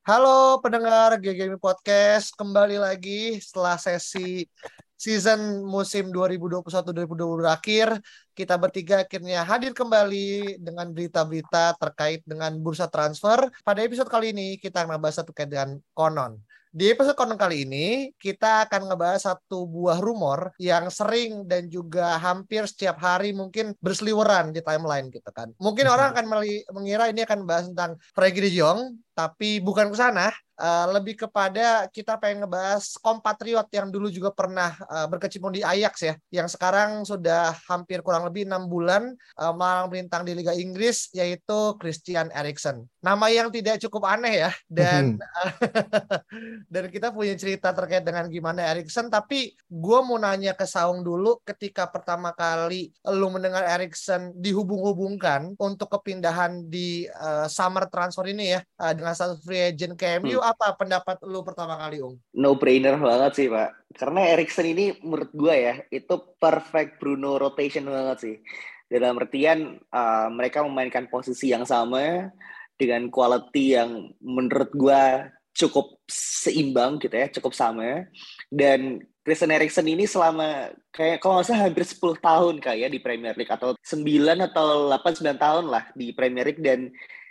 Halo pendengar GGM Podcast, kembali lagi setelah sesi season musim 2021-2022 akhir, kita bertiga akhirnya hadir kembali dengan berita-berita terkait dengan bursa transfer. Pada episode kali ini kita akan membahas terkait dengan konon. Di episode konon kali ini, kita akan ngebahas satu buah rumor yang sering dan juga hampir setiap hari mungkin berseliweran di timeline gitu kan. Mungkin orang akan mengira ini akan bahas tentang Frankie de Jong, tapi bukan ke sana. Uh, lebih kepada kita pengen ngebahas kompatriot yang dulu juga pernah uh, berkecimpung di Ajax ya, yang sekarang sudah hampir kurang lebih enam bulan uh, melarang melintang di Liga Inggris, yaitu Christian Eriksen. Nama yang tidak cukup aneh ya, dan dan kita punya cerita terkait dengan gimana Eriksen. Tapi gue mau nanya ke Saung dulu, ketika pertama kali lu mendengar Eriksen dihubung-hubungkan untuk kepindahan di uh, summer transfer ini ya, uh, dengan status free agent ke MU, hmm apa pendapat lu pertama kali, Ung? No brainer banget sih, Pak. Karena Erikson ini menurut gue ya, itu perfect Bruno rotation banget sih. Dalam artian uh, mereka memainkan posisi yang sama dengan quality yang menurut gue cukup seimbang gitu ya, cukup sama. Dan Christian Eriksen ini selama kayak kalau nggak salah hampir 10 tahun kayak ya di Premier League atau 9 atau 8 9 tahun lah di Premier League dan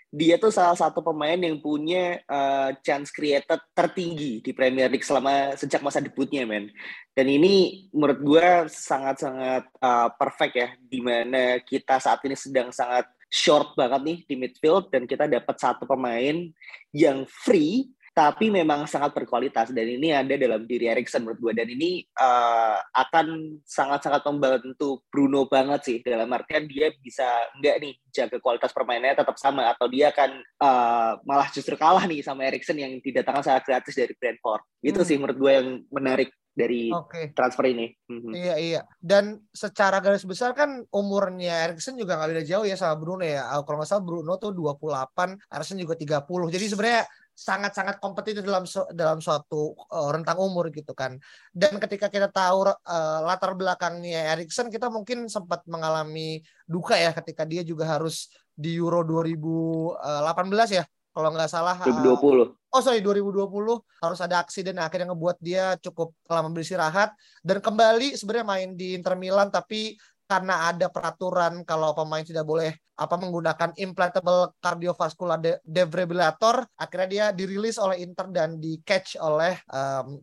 dia tuh salah satu pemain yang punya uh, chance created tertinggi di Premier League selama sejak masa debutnya, men. Dan ini menurut gue sangat-sangat uh, perfect ya, di mana kita saat ini sedang sangat short banget nih di midfield dan kita dapat satu pemain yang free tapi memang sangat berkualitas dan ini ada dalam diri Erikson menurut gue dan ini uh, akan sangat-sangat membantu Bruno banget sih dalam artian dia bisa enggak nih jaga kualitas permainannya tetap sama atau dia akan uh, malah justru kalah nih sama Erikson yang didatangkan secara gratis dari Brentford gitu hmm. sih menurut gue yang menarik dari okay. transfer ini. Mm-hmm. Iya iya. Dan secara garis besar kan umurnya Erikson juga nggak beda jauh ya sama Bruno ya. Kalau nggak salah Bruno tuh 28, Erikson juga 30. Jadi sebenarnya sangat-sangat kompetitif dalam dalam suatu uh, rentang umur gitu kan. Dan ketika kita tahu uh, latar belakangnya Erikson, kita mungkin sempat mengalami duka ya ketika dia juga harus di Euro 2018 ya, kalau nggak salah. 2020. Uh, oh sorry 2020 harus ada aksi dan akhirnya ngebuat dia cukup lama beristirahat dan kembali sebenarnya main di Inter Milan tapi karena ada peraturan kalau pemain tidak boleh apa menggunakan implantable cardiovascular de defibrillator akhirnya dia dirilis oleh Inter dan di catch oleh um,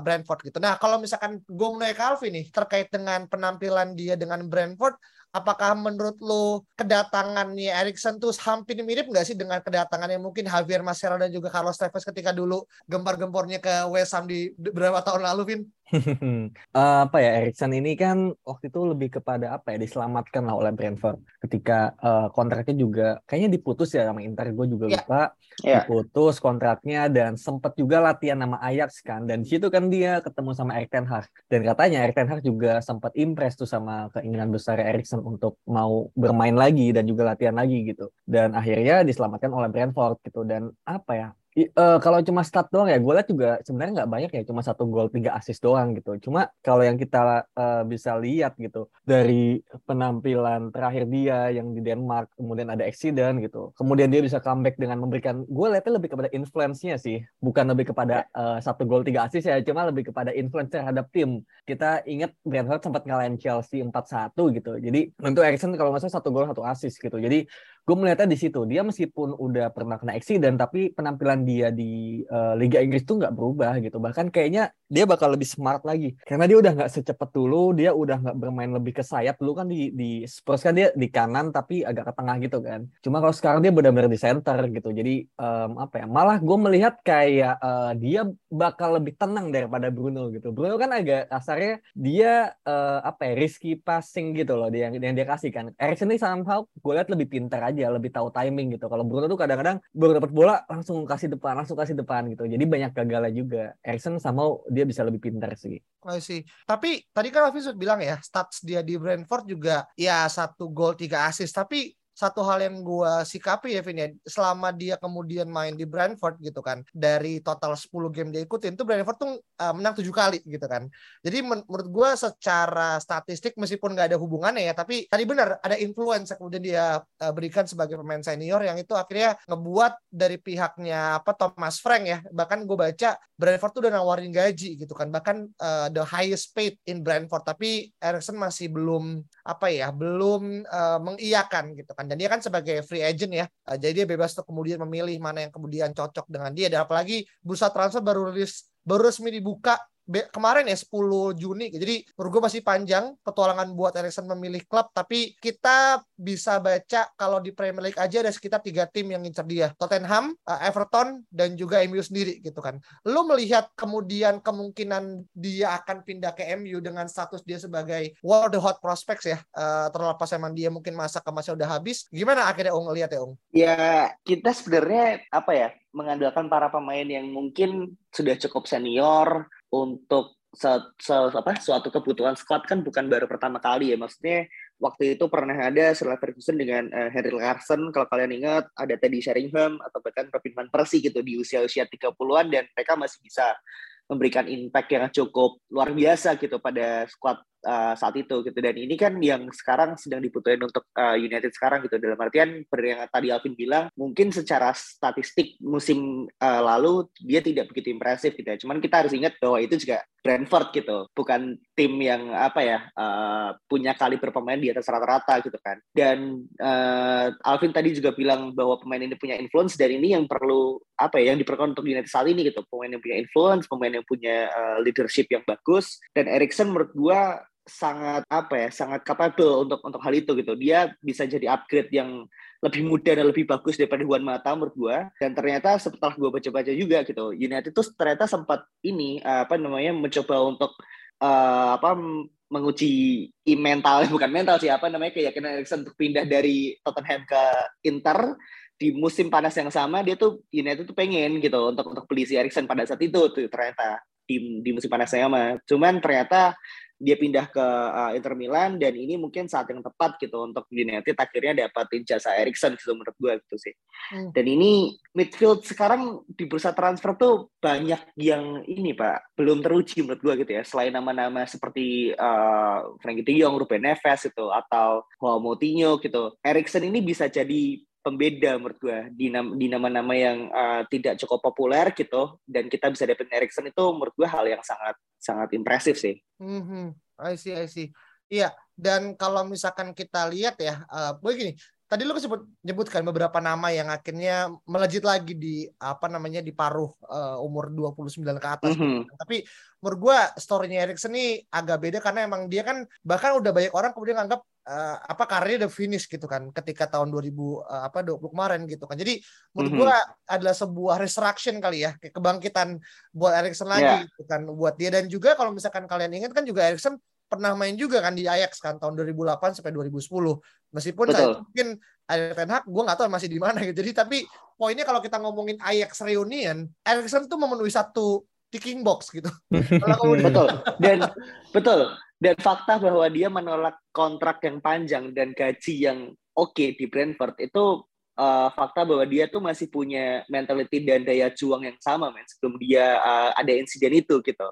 Brentford gitu. Nah kalau misalkan gue mulai Calvin nih terkait dengan penampilan dia dengan Brentford apakah menurut lo kedatangannya Erikson tuh hampir mirip nggak sih dengan kedatangannya mungkin Javier Mascherano dan juga Carlos Tevez ketika dulu gempar-gempornya ke West Ham di beberapa tahun lalu, Vin? Uh, apa ya Erikson ini kan waktu itu lebih kepada apa ya diselamatkan lah oleh Brentford. Ketika uh, kontraknya juga kayaknya diputus ya sama Inter gue juga yeah. lupa. Yeah. diputus kontraknya dan sempat juga latihan nama Ajax kan. Dan situ kan dia ketemu sama Erik ten Hag. Dan katanya Erik ten Hag juga sempat impress tuh sama keinginan besar Erikson untuk mau bermain lagi dan juga latihan lagi gitu. Dan akhirnya diselamatkan oleh Brentford gitu. Dan apa ya uh, kalau cuma stat doang ya, gue lihat juga sebenarnya nggak banyak ya, cuma satu gol tiga assist doang gitu. Cuma kalau yang kita uh, bisa lihat gitu dari penampilan terakhir dia yang di Denmark, kemudian ada accident gitu, kemudian dia bisa comeback dengan memberikan, gue lihatnya lebih kepada influence-nya sih, bukan lebih kepada uh, satu gol tiga assist ya, cuma lebih kepada influence terhadap tim. Kita ingat Brentford sempat ngalahin Chelsea 4-1 gitu. Jadi untuk Erikson kalau nggak salah satu gol satu assist gitu. Jadi gue melihatnya di situ. Dia meskipun udah pernah kena accident tapi penampilan dia di uh, Liga Inggris tuh nggak berubah gitu. Bahkan kayaknya dia bakal lebih smart lagi. Karena dia udah nggak secepat dulu dia udah nggak bermain lebih ke sayap. Dulu kan di di Spurs kan dia di kanan tapi agak ke tengah gitu kan. Cuma kalau sekarang dia benar-benar di center gitu. Jadi um, apa ya malah gue melihat kayak uh, dia bakal lebih tenang daripada Bruno gitu. Bruno kan agak kasarnya dia uh, apa ya risky passing gitu loh dia yang, dia kasih kan. Erikson ini somehow gue lihat lebih pintar aja aja, lebih tahu timing gitu. Kalau Bruno tuh kadang-kadang baru dapat bola langsung kasih depan, langsung kasih depan gitu. Jadi banyak gagalnya juga. Erikson sama dia bisa lebih pintar sih. I see. Tapi tadi kan Alvin sudah bilang ya, stats dia di Brentford juga ya satu gol tiga assist. Tapi satu hal yang gue sikapi ya Vin ya selama dia kemudian main di Brentford gitu kan dari total 10 game dia ikutin tuh Brentford tuh uh, menang tujuh kali gitu kan. Jadi men menurut gue secara statistik meskipun nggak ada hubungannya ya tapi tadi benar ada influence kemudian dia uh, berikan sebagai pemain senior yang itu akhirnya ngebuat dari pihaknya apa Thomas Frank ya bahkan gue baca Brentford tuh udah nawarin gaji gitu kan bahkan uh, the highest paid in Brentford tapi Erikson masih belum apa ya belum uh, mengiyakan gitu kan kan dan dia kan sebagai free agent ya. Uh, jadi dia bebas untuk kemudian memilih mana yang kemudian cocok dengan dia. Dan apalagi bursa transfer baru rilis baru resmi dibuka kemarin ya 10 Juni. Jadi menurut gue masih panjang petualangan buat Erikson memilih klub. Tapi kita bisa baca kalau di Premier League aja ada sekitar tiga tim yang ngincer dia. Tottenham, eh, Everton, dan juga MU sendiri gitu kan. Lu melihat kemudian kemungkinan dia akan pindah ke MU dengan status dia sebagai the hot prospects ya. Uh, terlepas emang dia mungkin masa kemasnya udah habis. Gimana akhirnya Ung lihat ya Ung? Ya kita sebenarnya apa ya mengandalkan para pemain yang mungkin sudah cukup senior untuk se, se, apa, suatu kebutuhan squad kan bukan baru pertama kali ya. Maksudnya waktu itu pernah ada Sir Ferguson dengan uh, Henry Larsson kalau kalian ingat ada Teddy Sheringham atau bahkan Robin van Persie gitu di usia-usia 30-an dan mereka masih bisa memberikan impact yang cukup luar biasa gitu pada squad uh, saat itu gitu. Dan ini kan yang sekarang sedang dibutuhin untuk uh, United sekarang gitu. Dalam artian yang tadi Alvin bilang mungkin secara statistik musim uh, lalu dia tidak begitu impresif gitu ya. Cuman kita harus ingat bahwa itu juga Brentford gitu. Bukan tim yang apa ya uh, punya kali berpemain di atas rata-rata gitu kan. Dan uh, Alvin tadi juga bilang bahwa pemain ini punya influence dan ini yang perlu apa ya yang diperlukan untuk United saat ini gitu. Pemain yang punya influence pemain yang punya uh, leadership yang bagus. Dan Erikson menurut gua sangat apa ya sangat capable untuk untuk hal itu gitu. Dia bisa jadi upgrade yang lebih mudah dan lebih bagus daripada Juan Mata menurut gua. Dan ternyata setelah gua baca-baca juga gitu United itu ternyata sempat ini apa namanya mencoba untuk uh, apa menguji mental bukan mental sih apa namanya keyakinan Erikson untuk pindah dari Tottenham ke Inter. Di musim panas yang sama dia tuh United tuh pengen gitu untuk untuk beli si Erikson pada saat itu tuh ternyata di di musim panas yang sama. Cuman ternyata dia pindah ke uh, Inter Milan dan ini mungkin saat yang tepat gitu untuk United akhirnya dapatin jasa Erikson gitu menurut gue gitu sih. Hmm. Dan ini midfield sekarang di bursa transfer tuh banyak yang ini Pak belum teruji menurut gue gitu ya. Selain nama-nama seperti uh, Frankie De Jong, Ruben Neves itu atau Joao Moutinho gitu. Erikson ini bisa jadi pembeda menurut gue di, di nama-nama yang uh, tidak cukup populer gitu dan kita bisa dapetin Erikson itu menurut gue hal yang sangat sangat impresif sih. Mm-hmm. I see, I see. Iya, dan kalau misalkan kita lihat ya, uh, begini, tadi lu sebut nyebutkan beberapa nama yang akhirnya melejit lagi di apa namanya di paruh uh, umur 29 ke atas. Mm -hmm. Tapi menurut gua story-nya Erikson ini agak beda karena emang dia kan bahkan udah banyak orang kemudian nganggap uh, apa karirnya udah finish gitu kan ketika tahun 2000 uh, eh, apa 20 kemarin gitu kan. Jadi menurut mm -hmm. gua adalah sebuah resurrection kali ya, kayak kebangkitan buat Erikson lagi yeah. gitu kan buat dia dan juga kalau misalkan kalian ingat kan juga Erikson pernah main juga kan di Ajax kan tahun 2008 sampai 2010. Meskipun saya mungkin ada Ten Hag, gue nggak tahu masih di mana gitu. Jadi tapi poinnya kalau kita ngomongin Ajax reunion, Erikson tuh memenuhi satu ticking box gitu. betul. Dan betul. Dan fakta bahwa dia menolak kontrak yang panjang dan gaji yang oke okay di Brentford itu uh, fakta bahwa dia tuh masih punya mentality dan daya juang yang sama men sebelum dia uh, ada insiden itu gitu.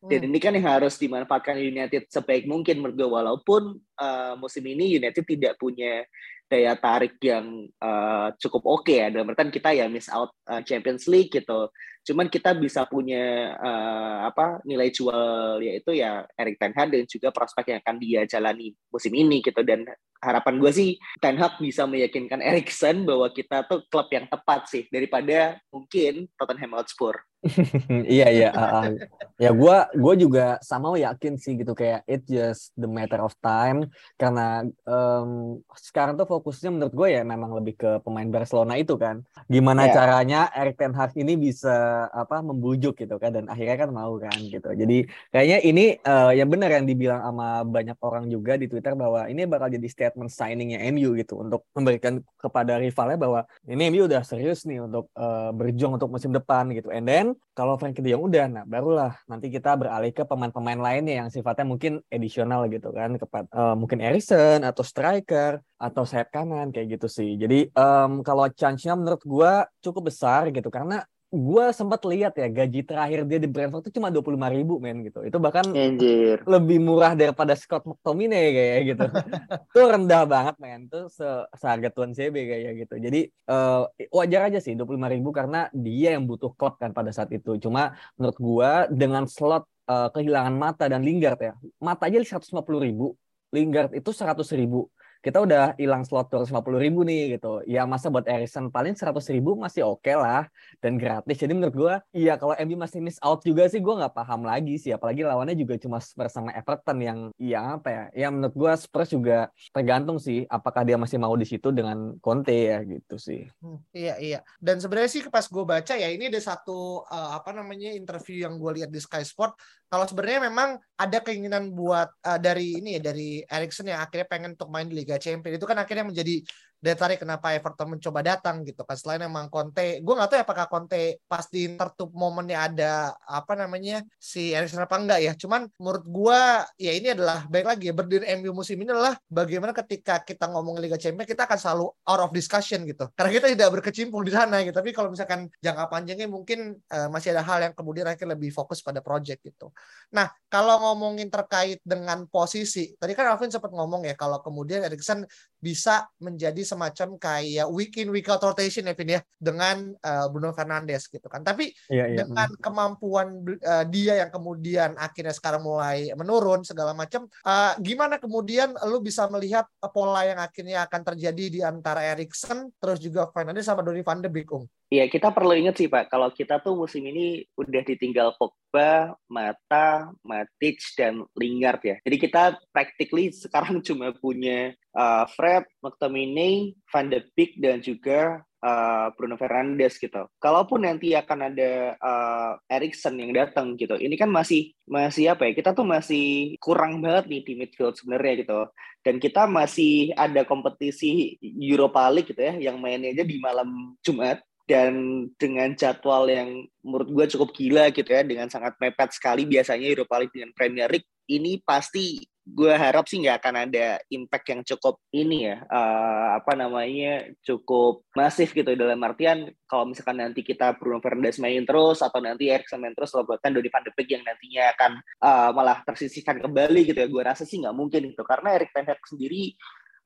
Dan hmm. ini kan yang harus dimanfaatkan United sebaik mungkin menurut gue walaupun uh, musim ini United tidak punya daya tarik yang uh, cukup oke okay ya dalam artian kita ya miss out uh, Champions League gitu. Cuman kita bisa punya uh, apa nilai jual yaitu ya Erik Ten Hag dan juga prospek yang akan dia jalani musim ini gitu dan harapan gue sih Ten Hag bisa meyakinkan Erikson bahwa kita tuh klub yang tepat sih daripada mungkin Tottenham Hotspur. iya iya uh, ya gue gue juga sama yakin sih gitu kayak it just the matter of time karena um, sekarang tuh fokusnya menurut gue ya memang lebih ke pemain Barcelona itu kan gimana yeah. caranya Erik ten Hag ini bisa apa membujuk gitu kan dan akhirnya kan mau kan gitu jadi kayaknya ini uh, yang benar yang dibilang sama banyak orang juga di Twitter bahwa ini bakal jadi statement signingnya MU gitu untuk memberikan kepada rivalnya bahwa ini MU udah serius nih untuk uh, berjuang untuk musim depan gitu. And then kalau Frankie De Jong udah, nah barulah nanti kita beralih ke pemain-pemain lainnya yang sifatnya mungkin edisional gitu kan, kepada uh, mungkin Erikson atau striker atau sayap kanan kayak gitu sih. Jadi um, kalau chance-nya menurut gue cukup besar gitu karena gue sempat lihat ya gaji terakhir dia di Brentford itu cuma dua puluh lima ribu men gitu. Itu bahkan Anjir. lebih murah daripada Scott McTominay kayak gitu. Itu rendah banget men. Itu se seharga Tuan CB kayak gitu. Jadi uh, wajar aja sih dua puluh lima ribu karena dia yang butuh klub kan pada saat itu. Cuma menurut gue dengan slot uh, kehilangan mata dan Lingard ya mata aja seratus lima puluh ribu Lingard itu seratus ribu kita udah hilang slot 250 ribu nih gitu. Ya masa buat Erikson paling 100 ribu masih oke okay lah dan gratis. Jadi menurut gue, iya kalau MU masih miss out juga sih gue nggak paham lagi sih. Apalagi lawannya juga cuma bersama Everton yang ya apa ya? Ya menurut gue Spurs juga tergantung sih apakah dia masih mau di situ dengan Conte ya gitu sih. Hmm, iya iya. Dan sebenarnya sih pas gue baca ya ini ada satu uh, apa namanya interview yang gue lihat di Sky Sport kalau sebenarnya memang ada keinginan buat uh, dari ini ya dari Erikson yang akhirnya pengen untuk main di Liga Champions. Itu kan akhirnya menjadi daya tarik kenapa Everton mencoba datang gitu kan. Selain emang Conte gue nggak tahu ya apakah Conte pas di tertutup momennya ada apa namanya si Erikson apa enggak ya. Cuman menurut gue ya ini adalah baik lagi ya berdiri MU musim ini adalah bagaimana ketika kita ngomong Liga Champions kita akan selalu out of discussion gitu. Karena kita tidak berkecimpung di sana gitu. Tapi kalau misalkan jangka panjangnya mungkin uh, masih ada hal yang kemudian akhirnya lebih fokus pada project gitu. Nah kalau ngomongin terkait dengan posisi tadi kan Alvin sempat ngomong ya kalau kemudian Erikson bisa menjadi semacam kayak week in week out rotation ya Vin ya dengan uh, Bruno Fernandes gitu kan. Tapi iya, iya. dengan kemampuan uh, dia yang kemudian akhirnya sekarang mulai menurun segala macam, uh, gimana kemudian lu bisa melihat pola yang akhirnya akan terjadi di antara Erikson terus juga Fernandes sama Donny van de Beek, Iya, kita perlu ingat sih Pak, kalau kita tuh musim ini udah ditinggal Pogba, Mata, Matic, dan Lingard ya. Jadi kita practically sekarang cuma punya uh, Fred, McTominay, Van de Beek, dan juga uh, Bruno Fernandes gitu. Kalaupun nanti akan ada uh, Erikson yang datang gitu, ini kan masih masih apa ya? Kita tuh masih kurang banget nih di midfield sebenarnya gitu. Dan kita masih ada kompetisi Europa League gitu ya, yang mainnya aja di malam Jumat dan dengan jadwal yang menurut gue cukup gila gitu ya dengan sangat mepet sekali biasanya Europa League dengan Premier League ini pasti gue harap sih nggak akan ada impact yang cukup ini ya uh, apa namanya cukup masif gitu dalam artian kalau misalkan nanti kita Bruno Fernandes main terus atau nanti Erikson main terus atau bahkan Dodi van de Beek yang nantinya akan uh, malah tersisihkan kembali gitu ya gue rasa sih nggak mungkin itu karena Erik Ten Hag sendiri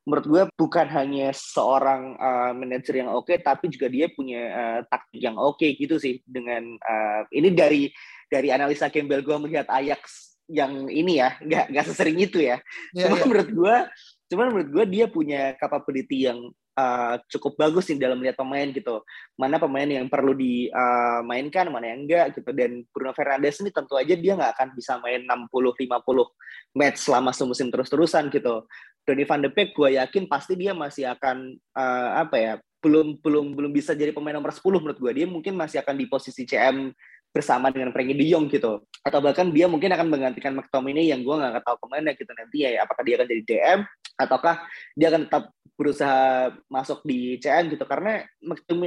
menurut gue bukan hanya seorang uh, manajer yang oke okay, tapi juga dia punya uh, taktik yang oke okay, gitu sih dengan uh, ini dari dari analisa Campbell gue melihat Ajax yang ini ya nggak nggak sesering itu ya yeah, cuma yeah. menurut gue cuman menurut gue dia punya capability yang uh, cukup bagus nih dalam melihat pemain gitu. Mana pemain yang perlu dimainkan, mana yang enggak gitu. Dan Bruno Fernandes ini tentu aja dia nggak akan bisa main 60-50 match selama semusim terus-terusan gitu. Donny van de Beek gue yakin pasti dia masih akan uh, apa ya belum belum belum bisa jadi pemain nomor 10 menurut gue dia mungkin masih akan di posisi CM bersama dengan Frankie De Jong gitu. Atau bahkan dia mungkin akan menggantikan McTominay yang gue nggak tahu ke mana gitu nanti ya. Apakah dia akan jadi DM ataukah dia akan tetap berusaha masuk di CM gitu. Karena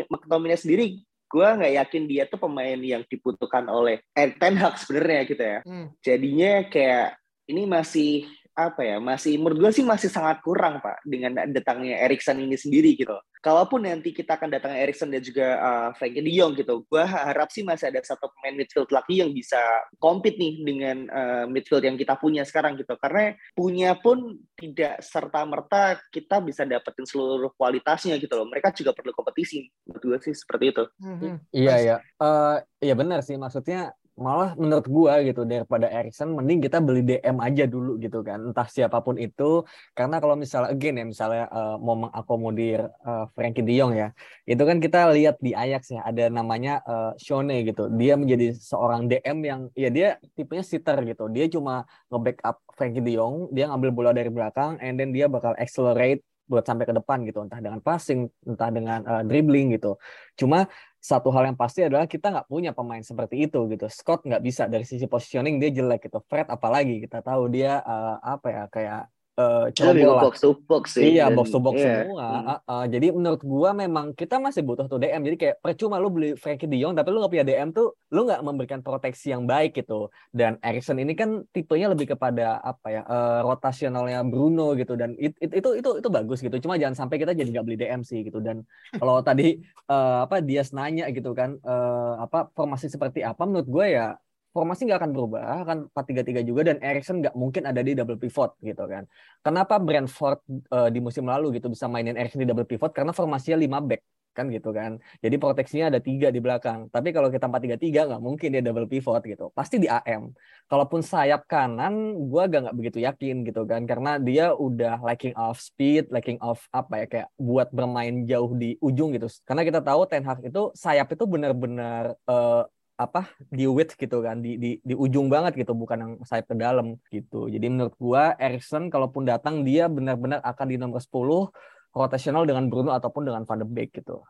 McTominay sendiri gue nggak yakin dia tuh pemain yang dibutuhkan oleh Ten Hag sebenarnya gitu ya. Hmm. jadinya kayak ini masih apa ya masih menurut gue sih masih sangat kurang pak dengan datangnya Erikson ini sendiri gitu. Kalaupun nanti kita akan datangnya Erikson dan juga uh, Frankie De Jong gitu, gue harap sih masih ada satu pemain midfield lagi yang bisa compete nih dengan uh, midfield yang kita punya sekarang gitu. Karena punya pun tidak serta merta kita bisa dapetin seluruh kualitasnya gitu loh. Mereka juga perlu kompetisi. Menurut gue sih seperti itu. Mm -hmm. Iya ya, uh, iya benar sih maksudnya malah menurut gua gitu daripada Erikson mending kita beli DM aja dulu gitu kan. Entah siapa pun itu. Karena kalau misalnya again ya misalnya uh, mau mengakomodir uh, Frankie De Jong ya itu kan kita lihat di Ajax ya ada namanya uh, Shone gitu. Dia menjadi seorang DM yang ya dia tipenya sitter gitu. Dia cuma nge-backup Frankie De Jong dia ngambil bola dari belakang and then dia bakal accelerate buat sampai ke depan gitu. Entah dengan passing entah dengan uh, dribbling gitu. Cuma satu hal yang pasti adalah kita nggak punya pemain seperti itu gitu. Scott nggak bisa dari sisi positioning dia jelek gitu. Fred apalagi kita tahu dia uh, apa ya kayak uh, lah. box to box sih. Iya, box to box yeah. semua. Hmm. Uh, uh, jadi menurut gua memang kita masih butuh tuh DM. Jadi kayak percuma lu beli Frankie De Jong tapi lu gak punya DM tuh lu nggak memberikan proteksi yang baik gitu. Dan Erikson ini kan tipenya lebih kepada apa ya? Uh, rotasionalnya Bruno gitu dan it, it, itu itu itu bagus gitu. Cuma jangan sampai kita jadi nggak beli DM sih gitu. Dan kalau tadi uh, apa dia nanya gitu kan uh, apa formasi seperti apa menurut gue ya formasi nggak akan berubah, akan 4-3-3 juga dan Erikson nggak mungkin ada di double pivot gitu kan. Kenapa Brentford uh, di musim lalu gitu bisa mainin Erikson di double pivot karena formasinya 5 back kan gitu kan. Jadi proteksinya ada tiga di belakang. Tapi kalau kita 4-3-3 nggak mungkin dia double pivot gitu. Pasti di AM. Kalaupun sayap kanan, gue agak nggak begitu yakin gitu kan. Karena dia udah lacking of speed, lacking of apa ya kayak buat bermain jauh di ujung gitu. Karena kita tahu Ten Hag itu sayap itu benar-benar uh, apa di width gitu kan di di di ujung banget gitu bukan yang sayap ke dalam gitu. Jadi menurut gua Erikson kalaupun datang dia benar-benar akan di nomor 10 rotasional dengan Bruno ataupun dengan Van de Beek gitu.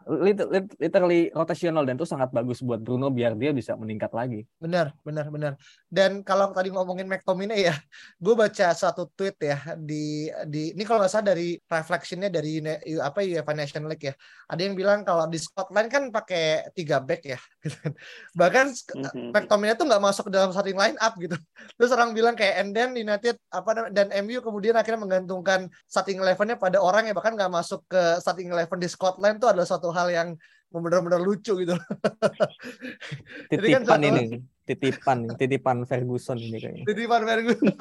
Literally rotasional dan itu sangat bagus buat Bruno biar dia bisa meningkat lagi. Benar, benar, benar. Dan kalau tadi ngomongin McTominay ya, gue baca satu tweet ya di di ini kalau nggak salah dari reflectionnya dari apa UEFA Nation League ya. Ada yang bilang kalau di Scotland kan pakai tiga back ya. Bahkan mm-hmm. McTominay tuh nggak masuk ke dalam starting line up gitu. Terus orang bilang kayak and then United apa dan MU kemudian akhirnya menggantungkan starting elevennya pada orang yang bahkan nggak masuk ke starting eleven di Scotland itu adalah suatu hal yang benar-benar lucu gitu. Titipan kan ini, titipan, titipan Ferguson ini kayaknya. Titipan Ferguson.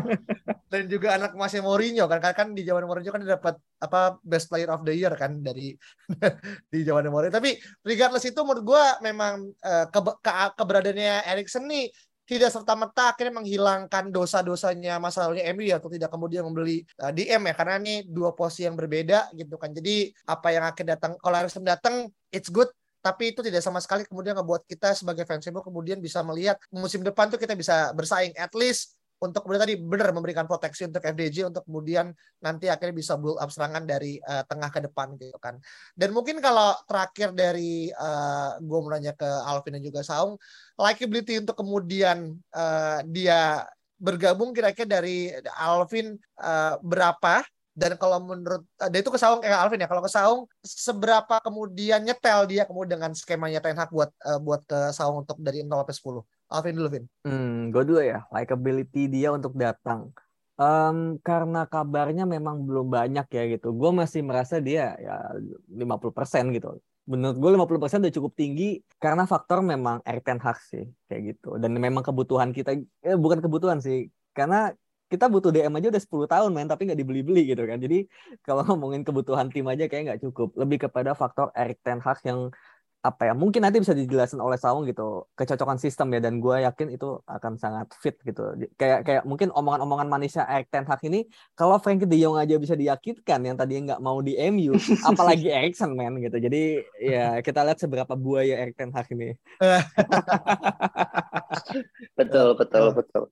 Dan juga anak masih Mourinho kan, kan di zaman Mourinho kan dapat apa best player of the year kan dari di zaman Mourinho. Tapi regardless itu menurut gue memang uh, ke, ke, keberadaannya Erikson nih tidak serta merta akhirnya menghilangkan dosa-dosanya masa lalunya MU ya atau tidak kemudian membeli uh, eh, DM ya karena ini dua posisi yang berbeda gitu kan. Jadi apa yang akan datang kalau Harrison datang it's good tapi itu tidak sama sekali kemudian ngebuat kita sebagai fans MU kemudian bisa melihat musim depan tuh kita bisa bersaing at least untuk kemudian tadi benar memberikan proteksi untuk FDJ untuk kemudian nanti akhirnya bisa build up serangan dari uh, tengah ke depan gitu kan. Dan mungkin kalau terakhir dari uh, gue mau ke Alvin dan juga Saung, likability untuk kemudian uh, dia bergabung kira-kira dari Alvin uh, berapa dan kalau menurut dia itu ke Saung kayak Alvin ya kalau ke Saung seberapa kemudian nyetel dia kemudian dengan skemanya Ten Hag buat uh, buat ke Saung untuk dari 0 sampai 10 Alvin dulu, Vin. Hmm, gue dulu ya. Likeability dia untuk datang. Um, karena kabarnya memang belum banyak ya gitu. Gue masih merasa dia ya 50% gitu. Menurut gue 50% udah cukup tinggi karena faktor memang Erik Ten Hag sih kayak gitu. Dan memang kebutuhan kita eh, bukan kebutuhan sih. Karena kita butuh DM aja udah 10 tahun main tapi nggak dibeli-beli gitu kan. Jadi kalau ngomongin kebutuhan tim aja kayak nggak cukup. Lebih kepada faktor Erik Ten Hag yang apa ya mungkin nanti bisa dijelaskan oleh Saung gitu kecocokan sistem ya. Dan gue yakin itu akan sangat fit gitu. Kayak kayak mungkin omongan-omongan manisnya Erik Ten Hag ini kalau Frankie De Jong aja bisa diyakinkan yang tadi nggak mau di MU apalagi Erikson man gitu. Jadi ya kita lihat seberapa buaya Erik Ten Hag ini. Betul betul betul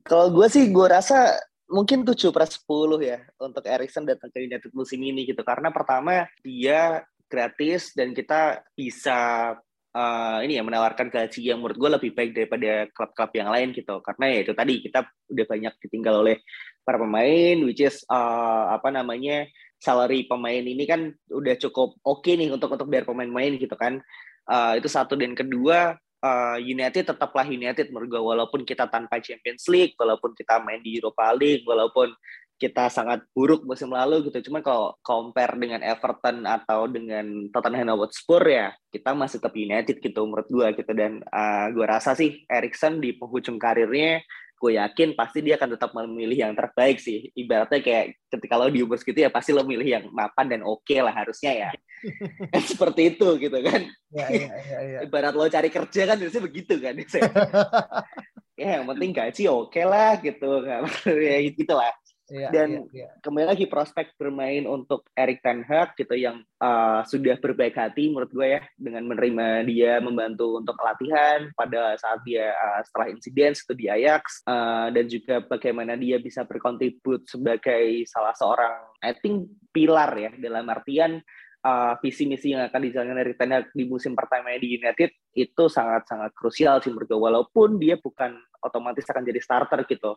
kalau gue sih gue rasa mungkin 7 per 10 ya untuk Erikson datang ke United musim ini gitu. Karena pertama dia gratis dan kita bisa uh, ini ya menawarkan gaji yang menurut gue lebih baik daripada klub-klub yang lain gitu. Karena ya itu tadi kita udah banyak ditinggal oleh para pemain which is uh, apa namanya salary pemain ini kan udah cukup oke okay nih untuk untuk biar pemain-pemain gitu kan. Uh, itu satu. Dan kedua uh, United tetaplah United menurut gue walaupun kita tanpa Champions League walaupun kita main di Europa League walaupun kita sangat buruk musim lalu gitu. Cuma kalau compare dengan Everton atau dengan Tottenham Hotspur ya kita masih tetap United gitu menurut gue gitu dan uh, gue rasa sih Erikson di penghujung karirnya gue yakin pasti dia akan tetap memilih yang terbaik sih. Ibaratnya kayak ketika lo di umur segitu ya pasti lo milih yang mapan dan oke okay lah harusnya ya. Seperti itu gitu kan. Ya, ya, ya, ya. Ibarat lo cari kerja kan biasanya begitu kan. ya yang penting gaji oke okay lah gitu. ya gitu lah. Iya, Dan iya, iya. kembali lagi prospek bermain untuk Erik Ten Hag gitu yang uh, sudah berbaik hati menurut gue ya dengan menerima dia membantu untuk latihan pada saat dia uh, setelah insiden itu di Ajax uh, dan juga bagaimana dia bisa berkontribut sebagai salah seorang I think pilar ya dalam artian uh, visi misi yang akan dijalankan dari Ten Hag di musim pertama di United itu sangat sangat krusial sih menurut gue walaupun dia bukan otomatis akan jadi starter gitu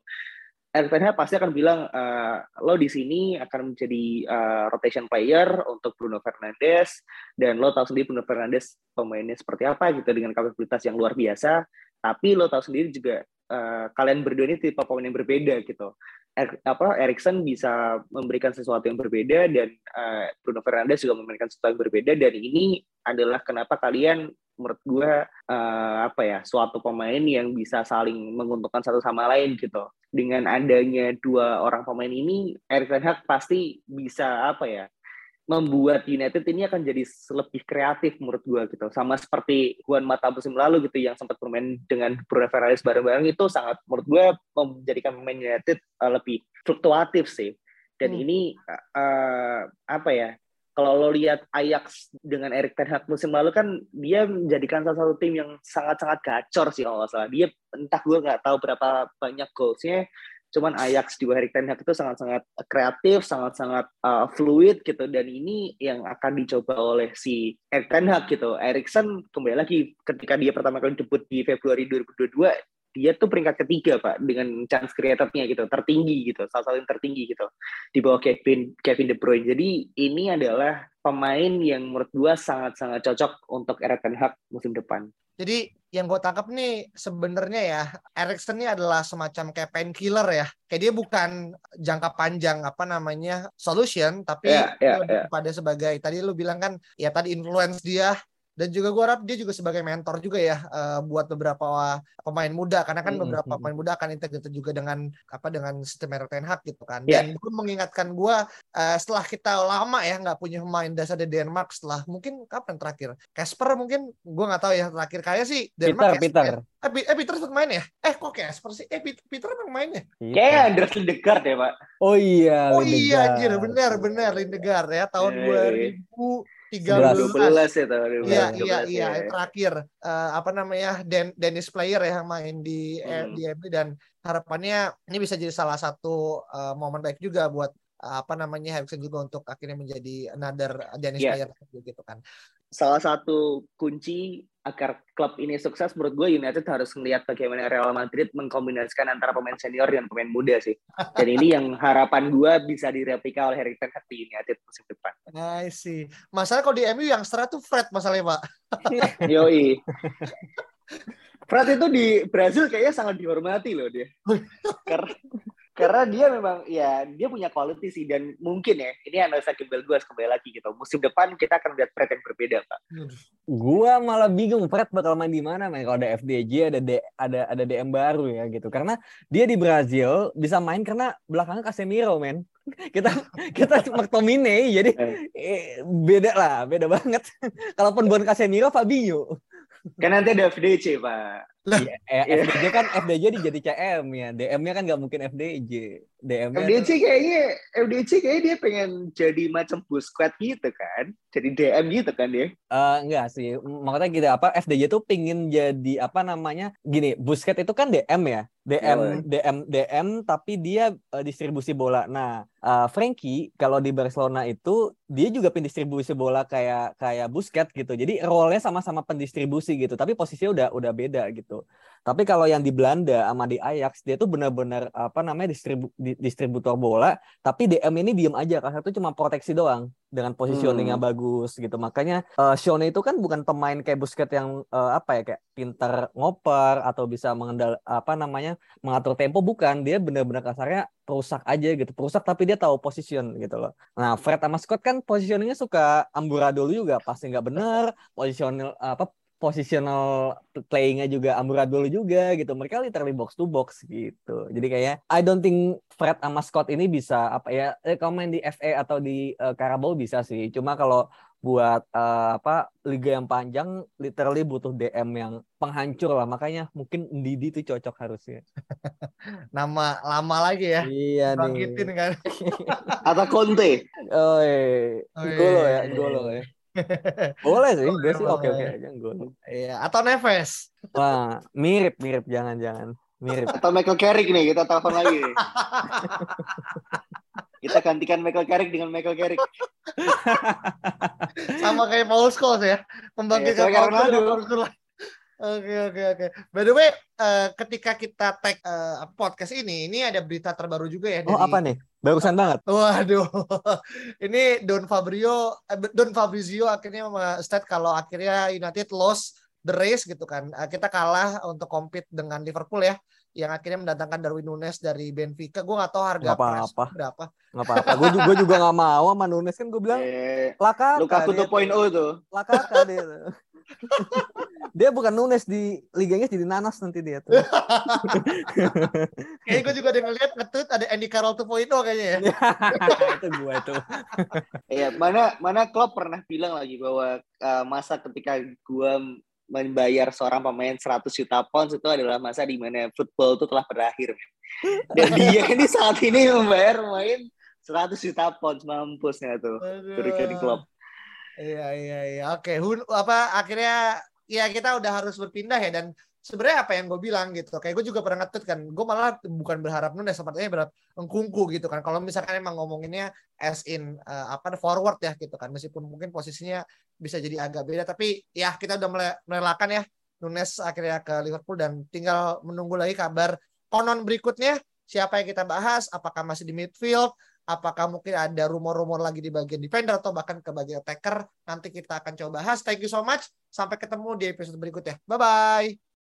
Hag pasti akan bilang uh, lo di sini akan menjadi uh, rotation player untuk Bruno Fernandes dan lo tahu sendiri Bruno Fernandes pemainnya seperti apa gitu dengan kapabilitas yang luar biasa. Tapi lo tahu sendiri juga uh, kalian berdua ini tipe pemain yang berbeda gitu. Er, apa Erikson bisa memberikan sesuatu yang berbeda dan uh, Bruno Fernandes juga memberikan sesuatu yang berbeda dan ini adalah kenapa kalian menurut gue uh, apa ya suatu pemain yang bisa saling menguntungkan satu sama lain gitu. Dengan adanya dua orang pemain ini Erik Ten Hag pasti bisa apa ya membuat United ini akan jadi lebih kreatif menurut gue gitu. Sama seperti Juan Mata musim lalu gitu yang sempat bermain dengan Bruno Fernandes bareng-bareng itu sangat menurut gue menjadikan pemain United uh, lebih fluktuatif sih. Dan hmm. ini uh, apa ya kalau lo lihat Ajax dengan Erik Ten Hag musim lalu kan dia menjadikan salah satu tim yang sangat-sangat gacor sih kalau nggak salah. Dia entah gue nggak tahu berapa banyak goalsnya, cuman Ajax di Erik Ten Hag itu sangat-sangat kreatif, sangat-sangat uh, fluid gitu. Dan ini yang akan dicoba oleh si Erik Ten Hag gitu. Erikson kembali lagi ketika dia pertama kali debut di Februari 2022 dia tuh peringkat ketiga pak dengan chance creatornya gitu tertinggi gitu salah satu yang tertinggi gitu di bawah Kevin Kevin De Bruyne jadi ini adalah pemain yang menurut gua sangat sangat cocok untuk Erik Ten Hag musim depan jadi yang gue tangkap nih sebenarnya ya Erikson ini adalah semacam kayak painkiller ya. Kayak dia bukan jangka panjang apa namanya solution tapi yeah, yeah, lebih yeah. pada sebagai tadi lu bilang kan ya tadi influence dia dan juga gue harap dia juga sebagai mentor juga ya uh, buat beberapa pemain muda. Karena kan mm -hmm. beberapa pemain muda akan integrated juga dengan apa dengan sistem Erik Ten Hag gitu kan. Yeah. dan gue mengingatkan gue uh, setelah kita lama ya nggak punya pemain dasar di Denmark setelah mungkin kapan terakhir? Casper mungkin gue nggak tahu ya terakhir kayak sih Denmark Peter Peter. Eh, eh Peter sempat main ya? Eh kok Casper sih? Eh Peter, Peter emang main ya? Kayak Andres Lindegaard ya pak. Oh iya oh iya anjir benar benar Lindegaard ya tahun hey. 2000 13 12 ya tahun Iya iya iya ya. terakhir uh, apa namanya Den Dennis player ya yang main di hmm. di MU dan harapannya ini bisa jadi salah satu uh, momen baik juga buat apa namanya Harrison juga untuk akhirnya menjadi another Dennis yeah. player gitu kan. Salah satu kunci agar klub ini sukses menurut gue United harus melihat bagaimana Real Madrid mengkombinasikan antara pemain senior dan pemain muda sih. Dan ini yang harapan gue bisa direplika oleh Harry Ten Hag di United musim depan. I see. Masalah kalau di MU yang setelah tuh Fred masalahnya Pak. Yoi. Fred itu di Brazil kayaknya sangat dihormati loh dia. Karena karena dia memang ya dia punya quality sih dan mungkin ya ini analisa Kimbel gue kembali lagi gitu. Musim depan kita akan lihat Fred yang berbeda pak. Gua malah bingung Fred bakal main di mana main kalau ada FDJ ada D, ada ada DM baru ya gitu. Karena dia di Brazil bisa main karena belakangnya Casemiro men. Kita kita McTominay jadi eh, beda lah beda banget. Kalaupun bukan Casemiro Fabinho. Kan nanti ada FDC pak lah, ya, eh, FDJ kan FDJ jadi CM ya. DM-nya kan nggak mungkin FDJ. DM-nya FDJ kayaknya FDJ kayaknya dia pengen jadi macam Busquets gitu kan. Jadi DM gitu kan dia. Uh, enggak sih. Makanya gitu apa FDJ tuh pingin jadi apa namanya? Gini, Busquets itu kan DM ya. DM oh. DM DM tapi dia uh, distribusi bola. Nah, uh, Frankie kalau di Barcelona itu dia juga pendistribusi bola kayak kayak Busquets gitu. Jadi role-nya sama-sama pendistribusi gitu, tapi posisinya udah udah beda gitu. Tapi kalau yang di Belanda sama di Ajax dia tuh benar-benar apa namanya distribu, distributor bola, tapi DM ini diem aja karena itu cuma proteksi doang dengan positioning yang hmm. bagus gitu. Makanya uh, Shone itu kan bukan pemain kayak Busquets yang uh, apa ya kayak pintar ngoper atau bisa mengendal apa namanya mengatur tempo bukan. Dia benar-benar kasarnya perusak aja gitu. Perusak tapi dia tahu position gitu loh. Nah, Fred sama Scott kan positioningnya suka amburadul juga, pasti nggak benar. Posisional apa positional playingnya juga amburadul juga gitu. Mereka literally box to box gitu. Jadi kayak I don't think Fred sama Scott ini bisa apa ya eh, kalau main di FA atau di uh, Carabao bisa sih. Cuma kalau buat uh, apa liga yang panjang literally butuh DM yang penghancur lah makanya mungkin Didi itu cocok harusnya nama lama lagi ya iya Bangkitin nih kan atau Conte oh, iya. oh iya. Golo ya Golo ya boleh sih, gue sih oke oke aja gue. Iya, atau Neves. Wah, mirip mirip jangan jangan mirip. Atau Michael Carrick nih, kita telepon lagi. kita gantikan Michael Carrick dengan Michael Carrick. Sama kayak Paul Scholes ya, pembangkit ya, Paul Scholes. Oke oke oke. By the way, uh, ketika kita tag uh, podcast ini, ini ada berita terbaru juga ya. Oh apa nih? Barusan banget. Waduh, ini Don Fabrio, eh, Don Fabrizio akhirnya state kalau akhirnya United lost the race gitu kan. Uh, kita kalah untuk compete dengan Liverpool ya, yang akhirnya mendatangkan Darwin Nunes dari Benfica. Gue gak tahu harga gak apa-apa. berapa. Gak apa-apa. gue juga, gue juga gak mau sama Nunes kan gue bilang. Eh, Laka. Lukaku 2.0 tuh. Laka dia. dia bukan Nunes di Liga Inggris jadi nanas nanti dia tuh. Kayaknya gue juga udah ngeliat ngetweet ada Andy Carroll 2.0 kayaknya ya. itu gue itu. Iya, mana mana Klopp pernah bilang lagi bahwa uh, masa ketika gue membayar seorang pemain 100 juta pounds itu adalah masa di mana football itu telah berakhir. Dan dia ini saat ini membayar pemain 100 juta pounds mampusnya tuh. Jurgen Klopp. Iya iya iya. Oke, Hun, apa akhirnya ya kita udah harus berpindah ya dan sebenarnya apa yang gue bilang gitu. Kayak gue juga pernah ngetut kan. Gue malah bukan berharap Nunes sepertinya berharap engkungku gitu kan. Kalau misalkan emang ngomonginnya as in uh, apa forward ya gitu kan. Meskipun mungkin posisinya bisa jadi agak beda tapi ya kita udah merelakan ya Nunes akhirnya ke Liverpool dan tinggal menunggu lagi kabar konon berikutnya siapa yang kita bahas apakah masih di midfield apakah mungkin ada rumor-rumor lagi di bagian defender atau bahkan ke bagian attacker? Nanti kita akan coba. Bahas thank you so much. Sampai ketemu di episode berikutnya. Bye bye